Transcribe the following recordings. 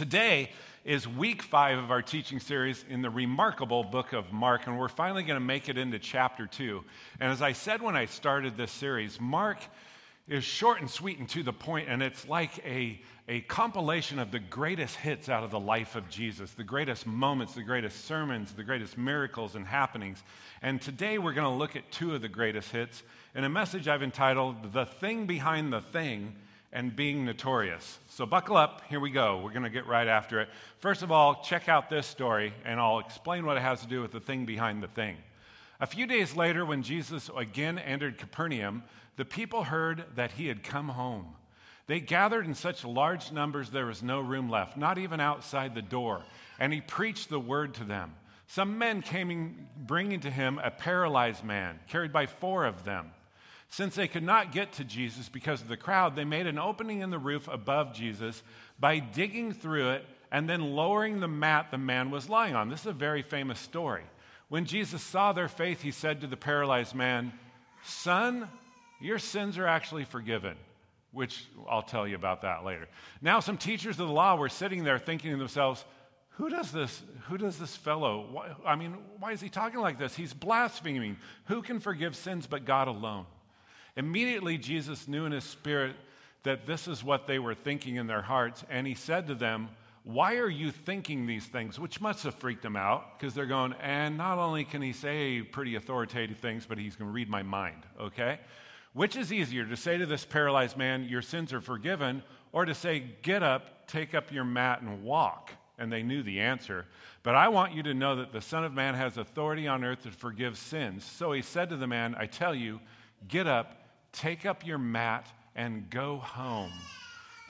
Today is week five of our teaching series in the remarkable book of Mark, and we're finally going to make it into chapter two. And as I said when I started this series, Mark is short and sweet and to the point, and it's like a, a compilation of the greatest hits out of the life of Jesus, the greatest moments, the greatest sermons, the greatest miracles and happenings. And today we're going to look at two of the greatest hits in a message I've entitled The Thing Behind the Thing and being notorious. So, buckle up, here we go. We're going to get right after it. First of all, check out this story, and I'll explain what it has to do with the thing behind the thing. A few days later, when Jesus again entered Capernaum, the people heard that he had come home. They gathered in such large numbers there was no room left, not even outside the door, and he preached the word to them. Some men came in, bringing to him a paralyzed man, carried by four of them. Since they could not get to Jesus because of the crowd, they made an opening in the roof above Jesus by digging through it and then lowering the mat the man was lying on. This is a very famous story. When Jesus saw their faith, he said to the paralyzed man, Son, your sins are actually forgiven, which I'll tell you about that later. Now, some teachers of the law were sitting there thinking to themselves, who does this who does this fellow why, i mean why is he talking like this he's blaspheming who can forgive sins but god alone Immediately, Jesus knew in his spirit that this is what they were thinking in their hearts, and he said to them, Why are you thinking these things? Which must have freaked them out because they're going, and not only can he say pretty authoritative things, but he's going to read my mind, okay? Which is easier, to say to this paralyzed man, Your sins are forgiven, or to say, Get up, take up your mat, and walk? And they knew the answer. But I want you to know that the Son of Man has authority on earth to forgive sins. So he said to the man, I tell you, get up Take up your mat and go home.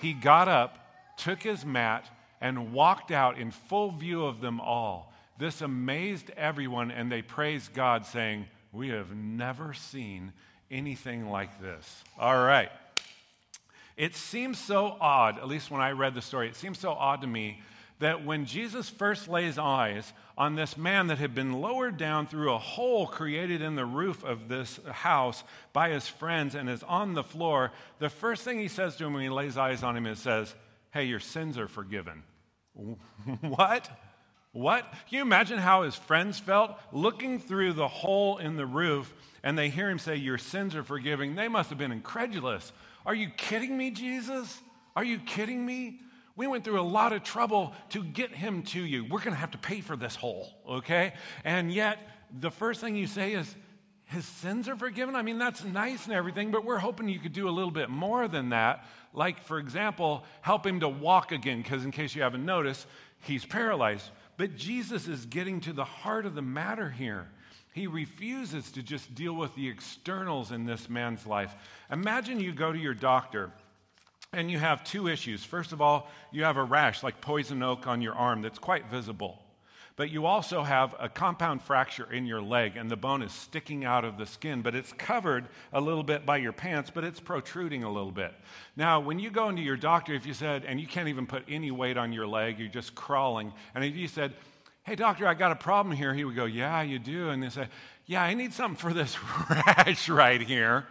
He got up, took his mat, and walked out in full view of them all. This amazed everyone, and they praised God, saying, We have never seen anything like this. All right. It seems so odd, at least when I read the story, it seems so odd to me that when Jesus first lays eyes on this man that had been lowered down through a hole created in the roof of this house by his friends and is on the floor, the first thing he says to him when he lays eyes on him is says, "Hey, your sins are forgiven." what? What? Can you imagine how his friends felt looking through the hole in the roof and they hear him say, Your sins are forgiven? They must have been incredulous. Are you kidding me, Jesus? Are you kidding me? We went through a lot of trouble to get him to you. We're going to have to pay for this hole, okay? And yet, the first thing you say is, his sins are forgiven? I mean, that's nice and everything, but we're hoping you could do a little bit more than that. Like, for example, help him to walk again, because in case you haven't noticed, he's paralyzed. But Jesus is getting to the heart of the matter here. He refuses to just deal with the externals in this man's life. Imagine you go to your doctor and you have two issues. First of all, you have a rash like poison oak on your arm that's quite visible. But you also have a compound fracture in your leg, and the bone is sticking out of the skin, but it's covered a little bit by your pants, but it's protruding a little bit. Now, when you go into your doctor, if you said, and you can't even put any weight on your leg, you're just crawling, and if you said, Hey, doctor, I got a problem here, he would go, Yeah, you do. And they say, Yeah, I need something for this rash right here.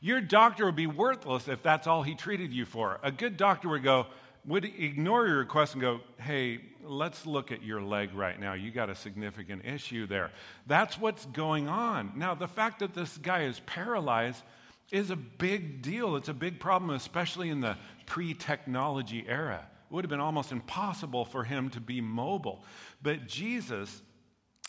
Your doctor would be worthless if that's all he treated you for. A good doctor would go, would ignore your request and go, hey, let's look at your leg right now. You got a significant issue there. That's what's going on. Now, the fact that this guy is paralyzed is a big deal. It's a big problem, especially in the pre technology era. It would have been almost impossible for him to be mobile. But Jesus,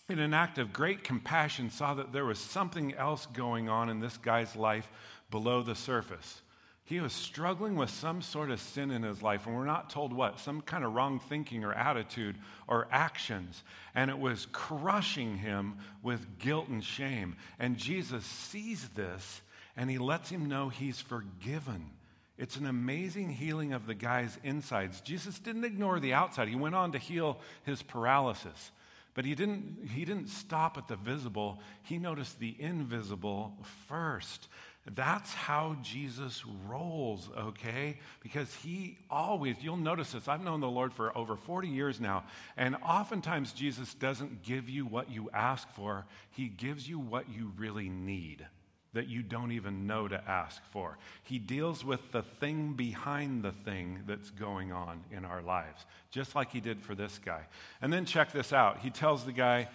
in an act of great compassion, saw that there was something else going on in this guy's life below the surface. He was struggling with some sort of sin in his life, and we're not told what, some kind of wrong thinking or attitude or actions. And it was crushing him with guilt and shame. And Jesus sees this and he lets him know he's forgiven. It's an amazing healing of the guy's insides. Jesus didn't ignore the outside, he went on to heal his paralysis. But he didn't, he didn't stop at the visible, he noticed the invisible first. That's how Jesus rolls, okay? Because he always, you'll notice this, I've known the Lord for over 40 years now, and oftentimes Jesus doesn't give you what you ask for, he gives you what you really need. That you don't even know to ask for. He deals with the thing behind the thing that's going on in our lives, just like he did for this guy. And then check this out. He tells the guy,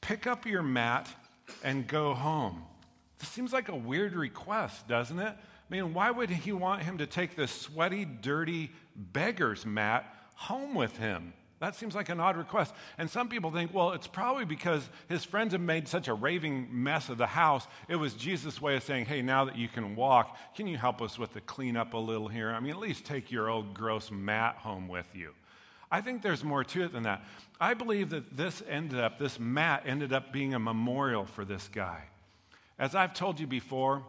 pick up your mat and go home. This seems like a weird request, doesn't it? I mean, why would he want him to take this sweaty, dirty beggar's mat home with him? That seems like an odd request. And some people think, well, it's probably because his friends have made such a raving mess of the house. It was Jesus' way of saying, hey, now that you can walk, can you help us with the cleanup a little here? I mean, at least take your old gross mat home with you. I think there's more to it than that. I believe that this ended up, this mat ended up being a memorial for this guy. As I've told you before,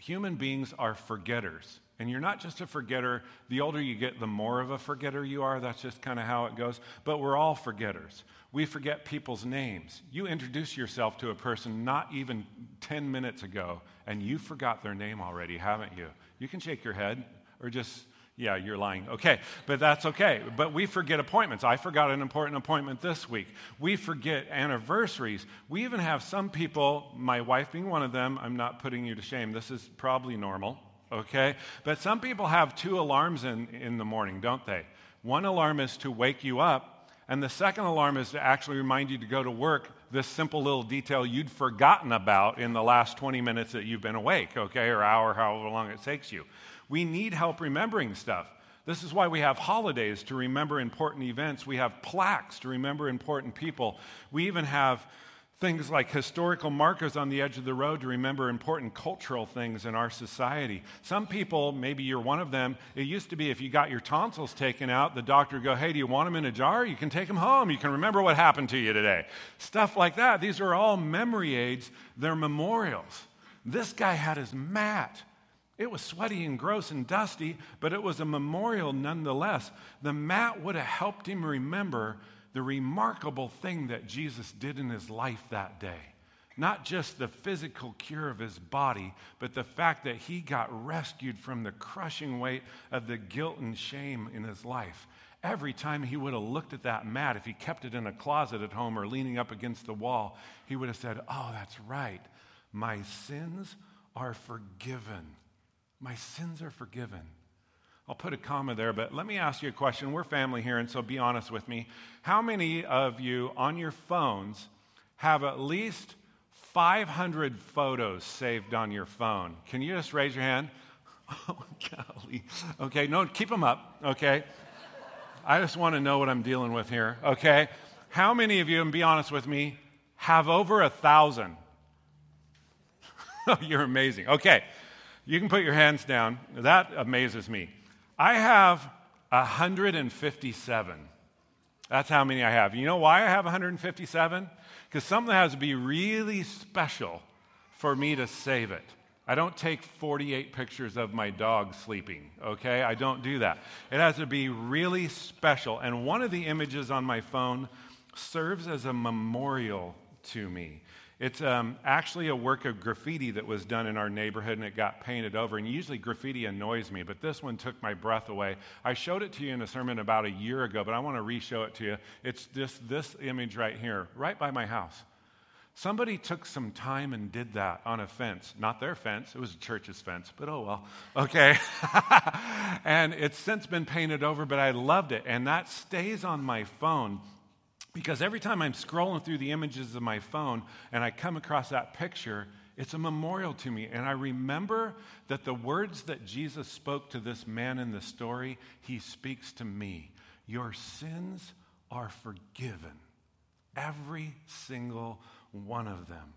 human beings are forgetters. And you're not just a forgetter. The older you get, the more of a forgetter you are. That's just kind of how it goes. But we're all forgetters. We forget people's names. You introduce yourself to a person not even 10 minutes ago, and you forgot their name already, haven't you? You can shake your head or just, yeah, you're lying. Okay, but that's okay. But we forget appointments. I forgot an important appointment this week. We forget anniversaries. We even have some people, my wife being one of them, I'm not putting you to shame. This is probably normal okay? But some people have two alarms in, in the morning, don't they? One alarm is to wake you up, and the second alarm is to actually remind you to go to work this simple little detail you'd forgotten about in the last 20 minutes that you've been awake, okay, or hour, however long it takes you. We need help remembering stuff. This is why we have holidays to remember important events. We have plaques to remember important people. We even have Things like historical markers on the edge of the road to remember important cultural things in our society. Some people, maybe you're one of them, it used to be if you got your tonsils taken out, the doctor would go, Hey, do you want them in a jar? You can take them home. You can remember what happened to you today. Stuff like that. These are all memory aids, they're memorials. This guy had his mat. It was sweaty and gross and dusty, but it was a memorial nonetheless. The mat would have helped him remember the remarkable thing that Jesus did in his life that day. Not just the physical cure of his body, but the fact that he got rescued from the crushing weight of the guilt and shame in his life. Every time he would have looked at that mat, if he kept it in a closet at home or leaning up against the wall, he would have said, Oh, that's right. My sins are forgiven. My sins are forgiven. I'll put a comma there, but let me ask you a question. We're family here, and so be honest with me. How many of you on your phones have at least 500 photos saved on your phone? Can you just raise your hand? Oh, golly. Okay, no, keep them up, okay? I just want to know what I'm dealing with here, okay? How many of you, and be honest with me, have over a thousand? You're amazing. Okay, you can put your hands down. That amazes me. I have 157. That's how many I have. You know why I have 157? Because something has to be really special for me to save it. I don't take 48 pictures of my dog sleeping, okay? I don't do that. It has to be really special. And one of the images on my phone serves as a memorial to me. It's um, actually a work of graffiti that was done in our neighborhood and it got painted over. And usually graffiti annoys me, but this one took my breath away. I showed it to you in a sermon about a year ago, but I want to re show it to you. It's this, this image right here, right by my house. Somebody took some time and did that on a fence. Not their fence, it was a church's fence, but oh well. Okay. and it's since been painted over, but I loved it. And that stays on my phone because every time I'm scrolling through the images of my phone and I come across that picture, it's a memorial to me. And I remember that the words that Jesus spoke to this man in the story, he speaks to me. Your sins are forgiven. Every single one of them.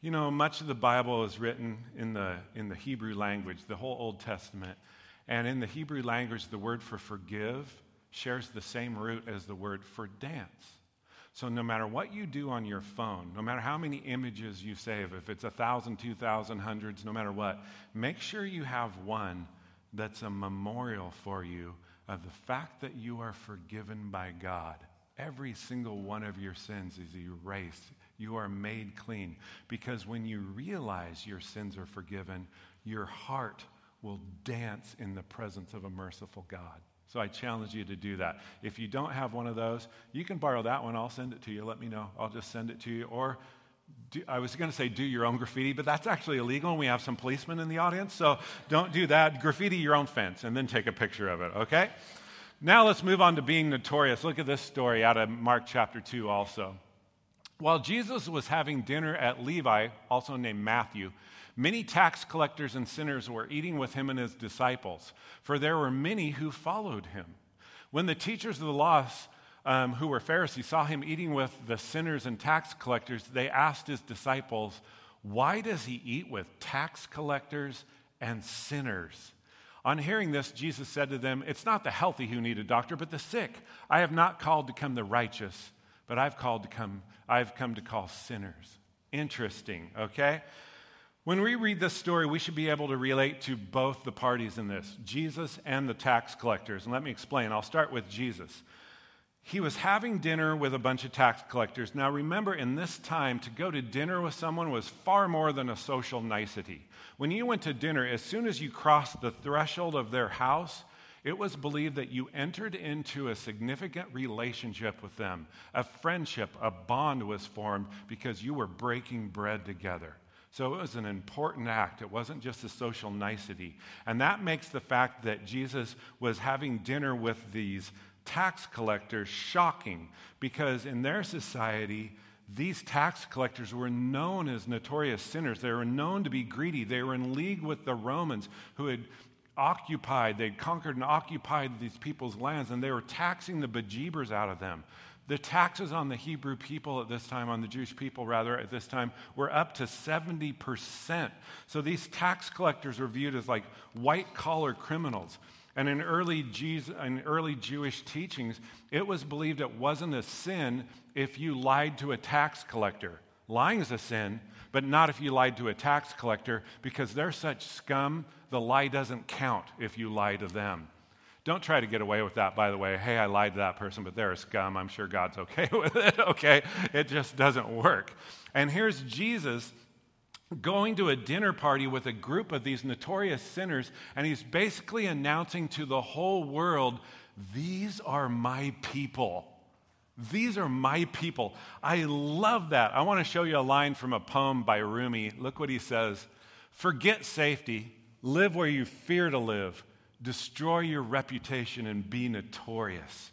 You know, much of the Bible is written in the, in the Hebrew language, the whole Old Testament. And in the Hebrew language, the word for forgive shares the same root as the word for dance. So, no matter what you do on your phone, no matter how many images you save, if it's a thousand, two thousand, hundreds, no matter what, make sure you have one that's a memorial for you of the fact that you are forgiven by God. Every single one of your sins is erased. You are made clean. Because when you realize your sins are forgiven, your heart will dance in the presence of a merciful God. So I challenge you to do that. If you don't have one of those, you can borrow that one. I'll send it to you. Let me know. I'll just send it to you. Or do, I was going to say do your own graffiti, but that's actually illegal, and we have some policemen in the audience, so don't do that. Graffiti your own fence and then take a picture of it, okay? Now let's move on to being notorious. Look at this story out of Mark chapter 2 also. While Jesus was having dinner at Levi, also named Matthew, many tax collectors and sinners were eating with him and his disciples, for there were many who followed him. When the teachers of the law um, who were Pharisees, saw him eating with the sinners and tax collectors, they asked his disciples, Why does he eat with tax collectors and sinners? On hearing this, Jesus said to them, It's not the healthy who need a doctor, but the sick. I have not called to come the righteous, but I've called to come, I've come to call sinners. Interesting, okay? When we read this story, we should be able to relate to both the parties in this, Jesus and the tax collectors. And let me explain. I'll start with Jesus he was having dinner with a bunch of tax collectors. Now, remember, in this time, to go to dinner with someone was far more than a social nicety. When you went to dinner, as soon as you crossed the threshold of their house, it was believed that you entered into a significant relationship with them. A friendship, a bond was formed because you were breaking bread together. So it was an important act. It wasn't just a social nicety. And that makes the fact that Jesus was having dinner with these tax collectors shocking because in their society, these tax collectors were known as notorious sinners. They were known to be greedy. They were in league with the Romans who had occupied, they'd conquered and occupied these people's lands, and they were taxing the bejeebers out of them. The taxes on the Hebrew people at this time, on the Jewish people rather, at this time, were up to 70%. So these tax collectors were viewed as like white collar criminals. And in early, Jesus, in early Jewish teachings, it was believed it wasn't a sin if you lied to a tax collector. Lying is a sin, but not if you lied to a tax collector because they're such scum, the lie doesn't count if you lie to them. Don't try to get away with that, by the way. Hey, I lied to that person, but they're a scum. I'm sure God's okay with it, okay? It just doesn't work. And here's Jesus going to a dinner party with a group of these notorious sinners, and he's basically announcing to the whole world, These are my people. These are my people. I love that. I want to show you a line from a poem by Rumi. Look what he says Forget safety, live where you fear to live, destroy your reputation, and be notorious.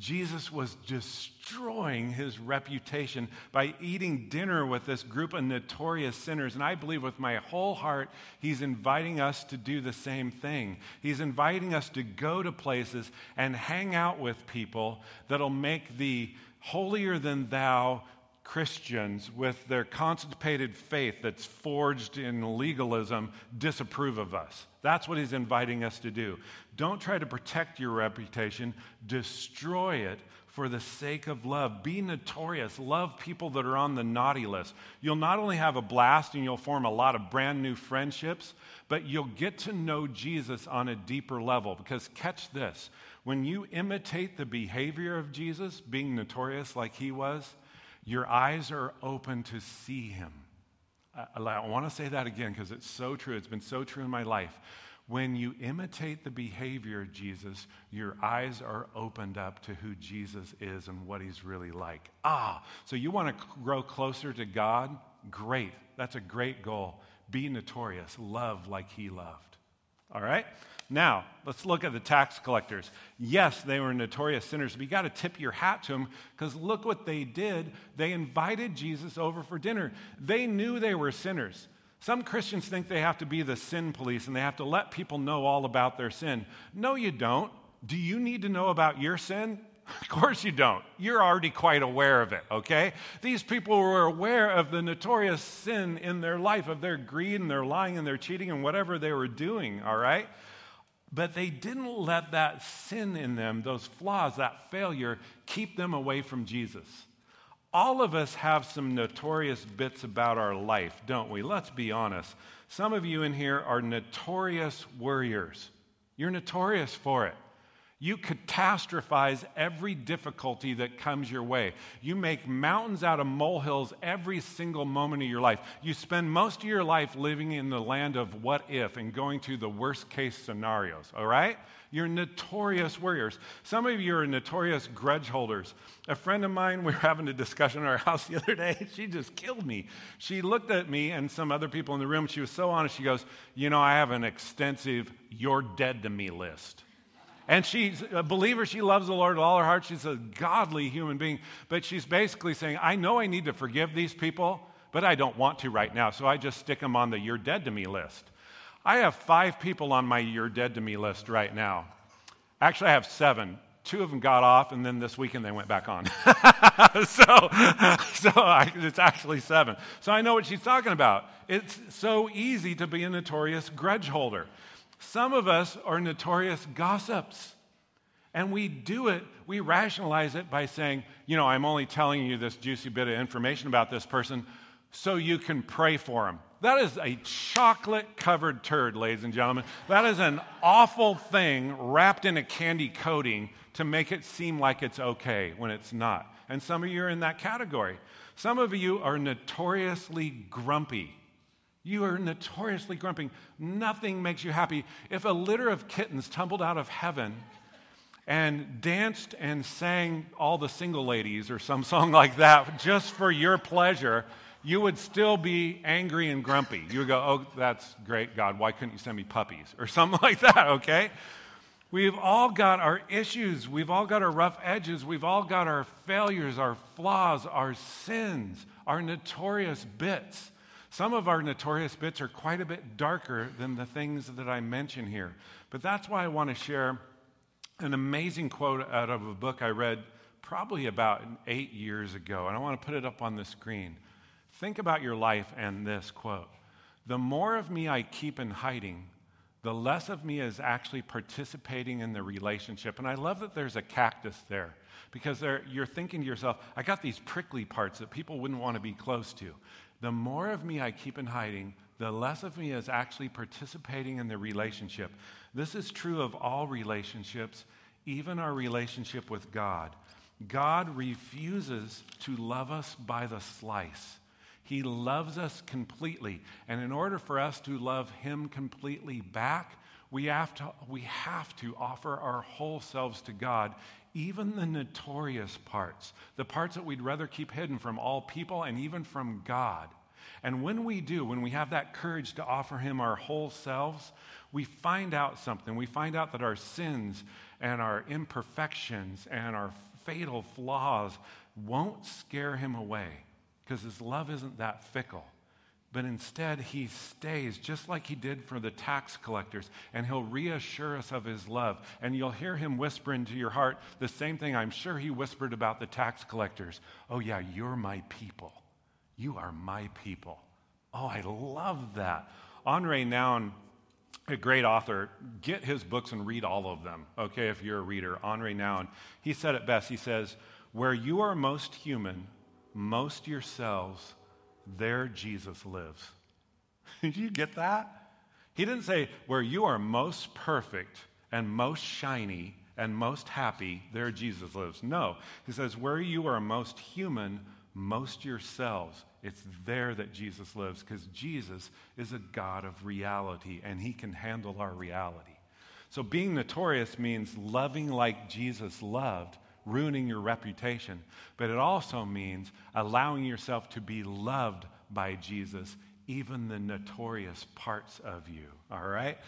Jesus was destroying his reputation by eating dinner with this group of notorious sinners. And I believe with my whole heart, he's inviting us to do the same thing. He's inviting us to go to places and hang out with people that'll make the holier than thou Christians with their constipated faith that's forged in legalism disapprove of us. That's what he's inviting us to do. Don't try to protect your reputation, destroy it for the sake of love. Be notorious. Love people that are on the naughty list. You'll not only have a blast and you'll form a lot of brand new friendships, but you'll get to know Jesus on a deeper level. Because catch this when you imitate the behavior of Jesus, being notorious like he was, your eyes are open to see him. I, want to say that again because it's so true. It's been so true in my life. When you imitate the behavior of Jesus, your eyes are opened up to who Jesus is and what he's really like. Ah, so you want to grow closer to God? Great. That's a great goal. Be notorious. Love like he loved. All right? Now, let's look at the tax collectors. Yes, they were notorious sinners, but you got to tip your hat to them because look what they did. They invited Jesus over for dinner. They knew they were sinners. Some Christians think they have to be the sin police and they have to let people know all about their sin. No, you don't. Do you need to know about your sin? Of course you don't. You're already quite aware of it, okay? These people were aware of the notorious sin in their life, of their greed and their lying and their cheating and whatever they were doing, all right? But they didn't let that sin in them, those flaws, that failure, keep them away from Jesus. All of us have some notorious bits about our life, don't we? Let's be honest. Some of you in here are notorious worriers. You're notorious for it. You catastrophize every difficulty that comes your way. You make mountains out of molehills every single moment of your life. You spend most of your life living in the land of what if and going to the worst case scenarios, all right? You're notorious warriors. Some of you are notorious grudge holders. A friend of mine, we were having a discussion in our house the other day. She just killed me. She looked at me and some other people in the room. She was so honest. She goes, You know, I have an extensive you're dead to me list. And she's a believer. She loves the Lord with all her heart. She's a godly human being. But she's basically saying, I know I need to forgive these people, but I don't want to right now. So I just stick them on the you're dead to me list. I have five people on my you're dead to me list right now. Actually, I have seven. Two of them got off, and then this weekend they went back on. so so I, it's actually seven. So I know what she's talking about. It's so easy to be a notorious grudge holder. Some of us are notorious gossips. And we do it, we rationalize it by saying, you know, I'm only telling you this juicy bit of information about this person so you can pray for him. That is a chocolate covered turd, ladies and gentlemen. That is an awful thing wrapped in a candy coating to make it seem like it's okay when it's not. And some of you are in that category. Some of you are notoriously grumpy. You are notoriously grumpy. Nothing makes you happy. If a litter of kittens tumbled out of heaven and danced and sang all the single ladies or some song like that just for your pleasure, you would still be angry and grumpy. You would go, Oh, that's great, God. Why couldn't you send me puppies? Or something like that, okay? We've all got our issues. We've all got our rough edges. We've all got our failures, our flaws, our sins, our notorious bits. Some of our notorious bits are quite a bit darker than the things that I mention here. But that's why I want to share an amazing quote out of a book I read probably about eight years ago. And I want to put it up on the screen. Think about your life and this quote The more of me I keep in hiding, the less of me is actually participating in the relationship. And I love that there's a cactus there because you're thinking to yourself, I got these prickly parts that people wouldn't want to be close to the more of me I keep in hiding, the less of me is actually participating in the relationship. This is true of all relationships, even our relationship with God. God refuses to love us by the slice. He loves us completely. And in order for us to love Him completely back, we have to, we have to offer our whole selves to God, even the notorious parts, the parts that we'd rather keep hidden from all people and even from God. And when we do, when we have that courage to offer Him our whole selves, we find out something. We find out that our sins and our imperfections and our fatal flaws won't scare Him away because His love isn't that fickle. But instead, he stays just like he did for the tax collectors, and he'll reassure us of his love. And you'll hear him whisper into your heart the same thing I'm sure he whispered about the tax collectors Oh, yeah, you're my people. You are my people. Oh, I love that. Henri Nouwen, a great author, get his books and read all of them, okay, if you're a reader. Henri Nouwen, he said it best. He says, Where you are most human, most yourselves, there Jesus lives. Did you get that? He didn't say, where you are most perfect and most shiny and most happy, there Jesus lives. No. He says, where you are most human, most yourselves, it's there that Jesus lives because Jesus is a God of reality and he can handle our reality. So being notorious means loving like Jesus loved ruining your reputation, but it also means allowing yourself to be loved by Jesus, even the notorious parts of you. All right?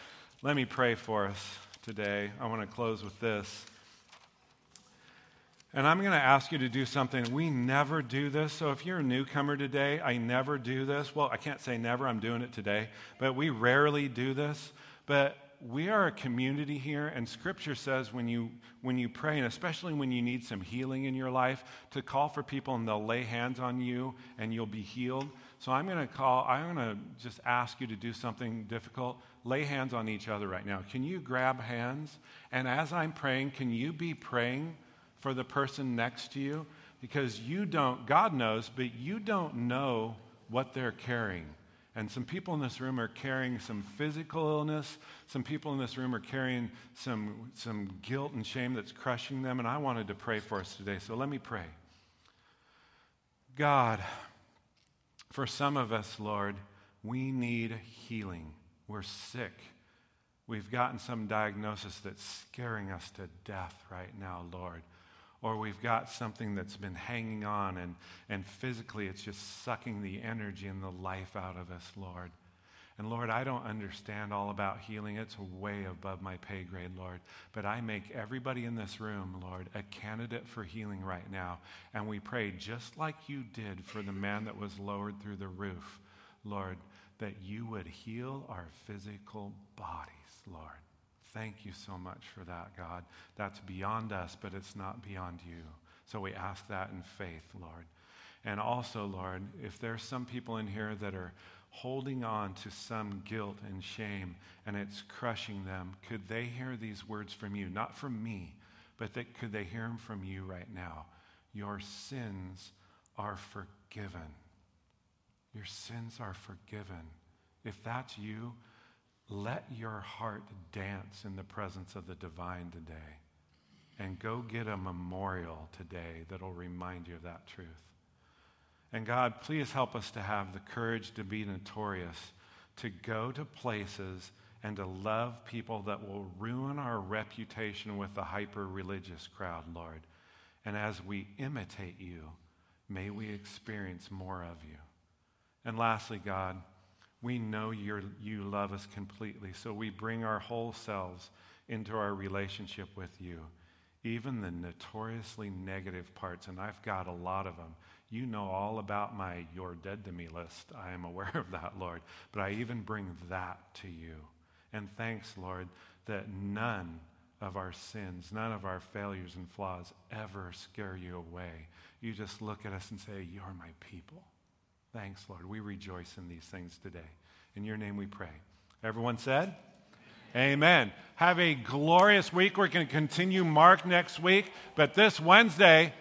Let me pray for us today. I want to close with this. And I'm going to ask you to do something. We never do this. So if you're a newcomer today, I never do this. Well, I can't say never, I'm doing it today. But we rarely do this. But we are a community here, and Scripture says when you, when you pray, and especially when you need some healing in your life, to call for people and they'll lay hands on you and you'll be healed. So I'm going to call, I'm going to just ask you to do something difficult. Lay hands on each other right now. Can you grab hands? And as I'm praying, can you be praying for the person next to you? Because you don't, God knows, but you don't know what they're carrying. And some people in this room are carrying some physical illness. Some people in this room are carrying some, some guilt and shame that's crushing them. And I wanted to pray for us today. So let me pray. God, for some of us, Lord, we need healing. We're sick. We've gotten some diagnosis that's scaring us to death right now, Lord or we've got something that's been hanging on and, and physically it's just sucking the energy and the life out of us, Lord. And Lord, I don't understand all about healing. It's way above my pay grade, Lord. But I make everybody in this room, Lord, a candidate for healing right now. And we pray just like you did for the man that was lowered through the roof, Lord, that you would heal our physical bodies, Lord. Thank you so much for that, God. That's beyond us, but it's not beyond you. So we ask that in faith, Lord. And also, Lord, if there's some people in here that are holding on to some guilt and shame and it's crushing them, could they hear these words from you? Not from me, but that, could they hear them from you right now? Your sins are forgiven. Your sins are forgiven. If that's you, let your heart dance in the presence of the divine today. And go get a memorial today that'll remind you of that truth. And God, please help us to have the courage to be notorious, to go to places and to love people that will ruin our reputation with the hyper religious crowd, Lord. And as we imitate you, may we experience more of you. And lastly, God, we know you you love us completely. So we bring our whole selves into our relationship with you, even the notoriously negative parts. And I've got a lot of them. You know all about my you're dead to me list. I am aware of that, Lord. But I even bring that to you. And thanks, Lord, that none of our sins, none of our failures and flaws ever scare you away. You just look at us and say, You're my people. Thanks, Lord. We rejoice in these things today. In your name we pray. Everyone said? Amen. Amen. Have a glorious week. We're going to continue Mark next week, but this Wednesday,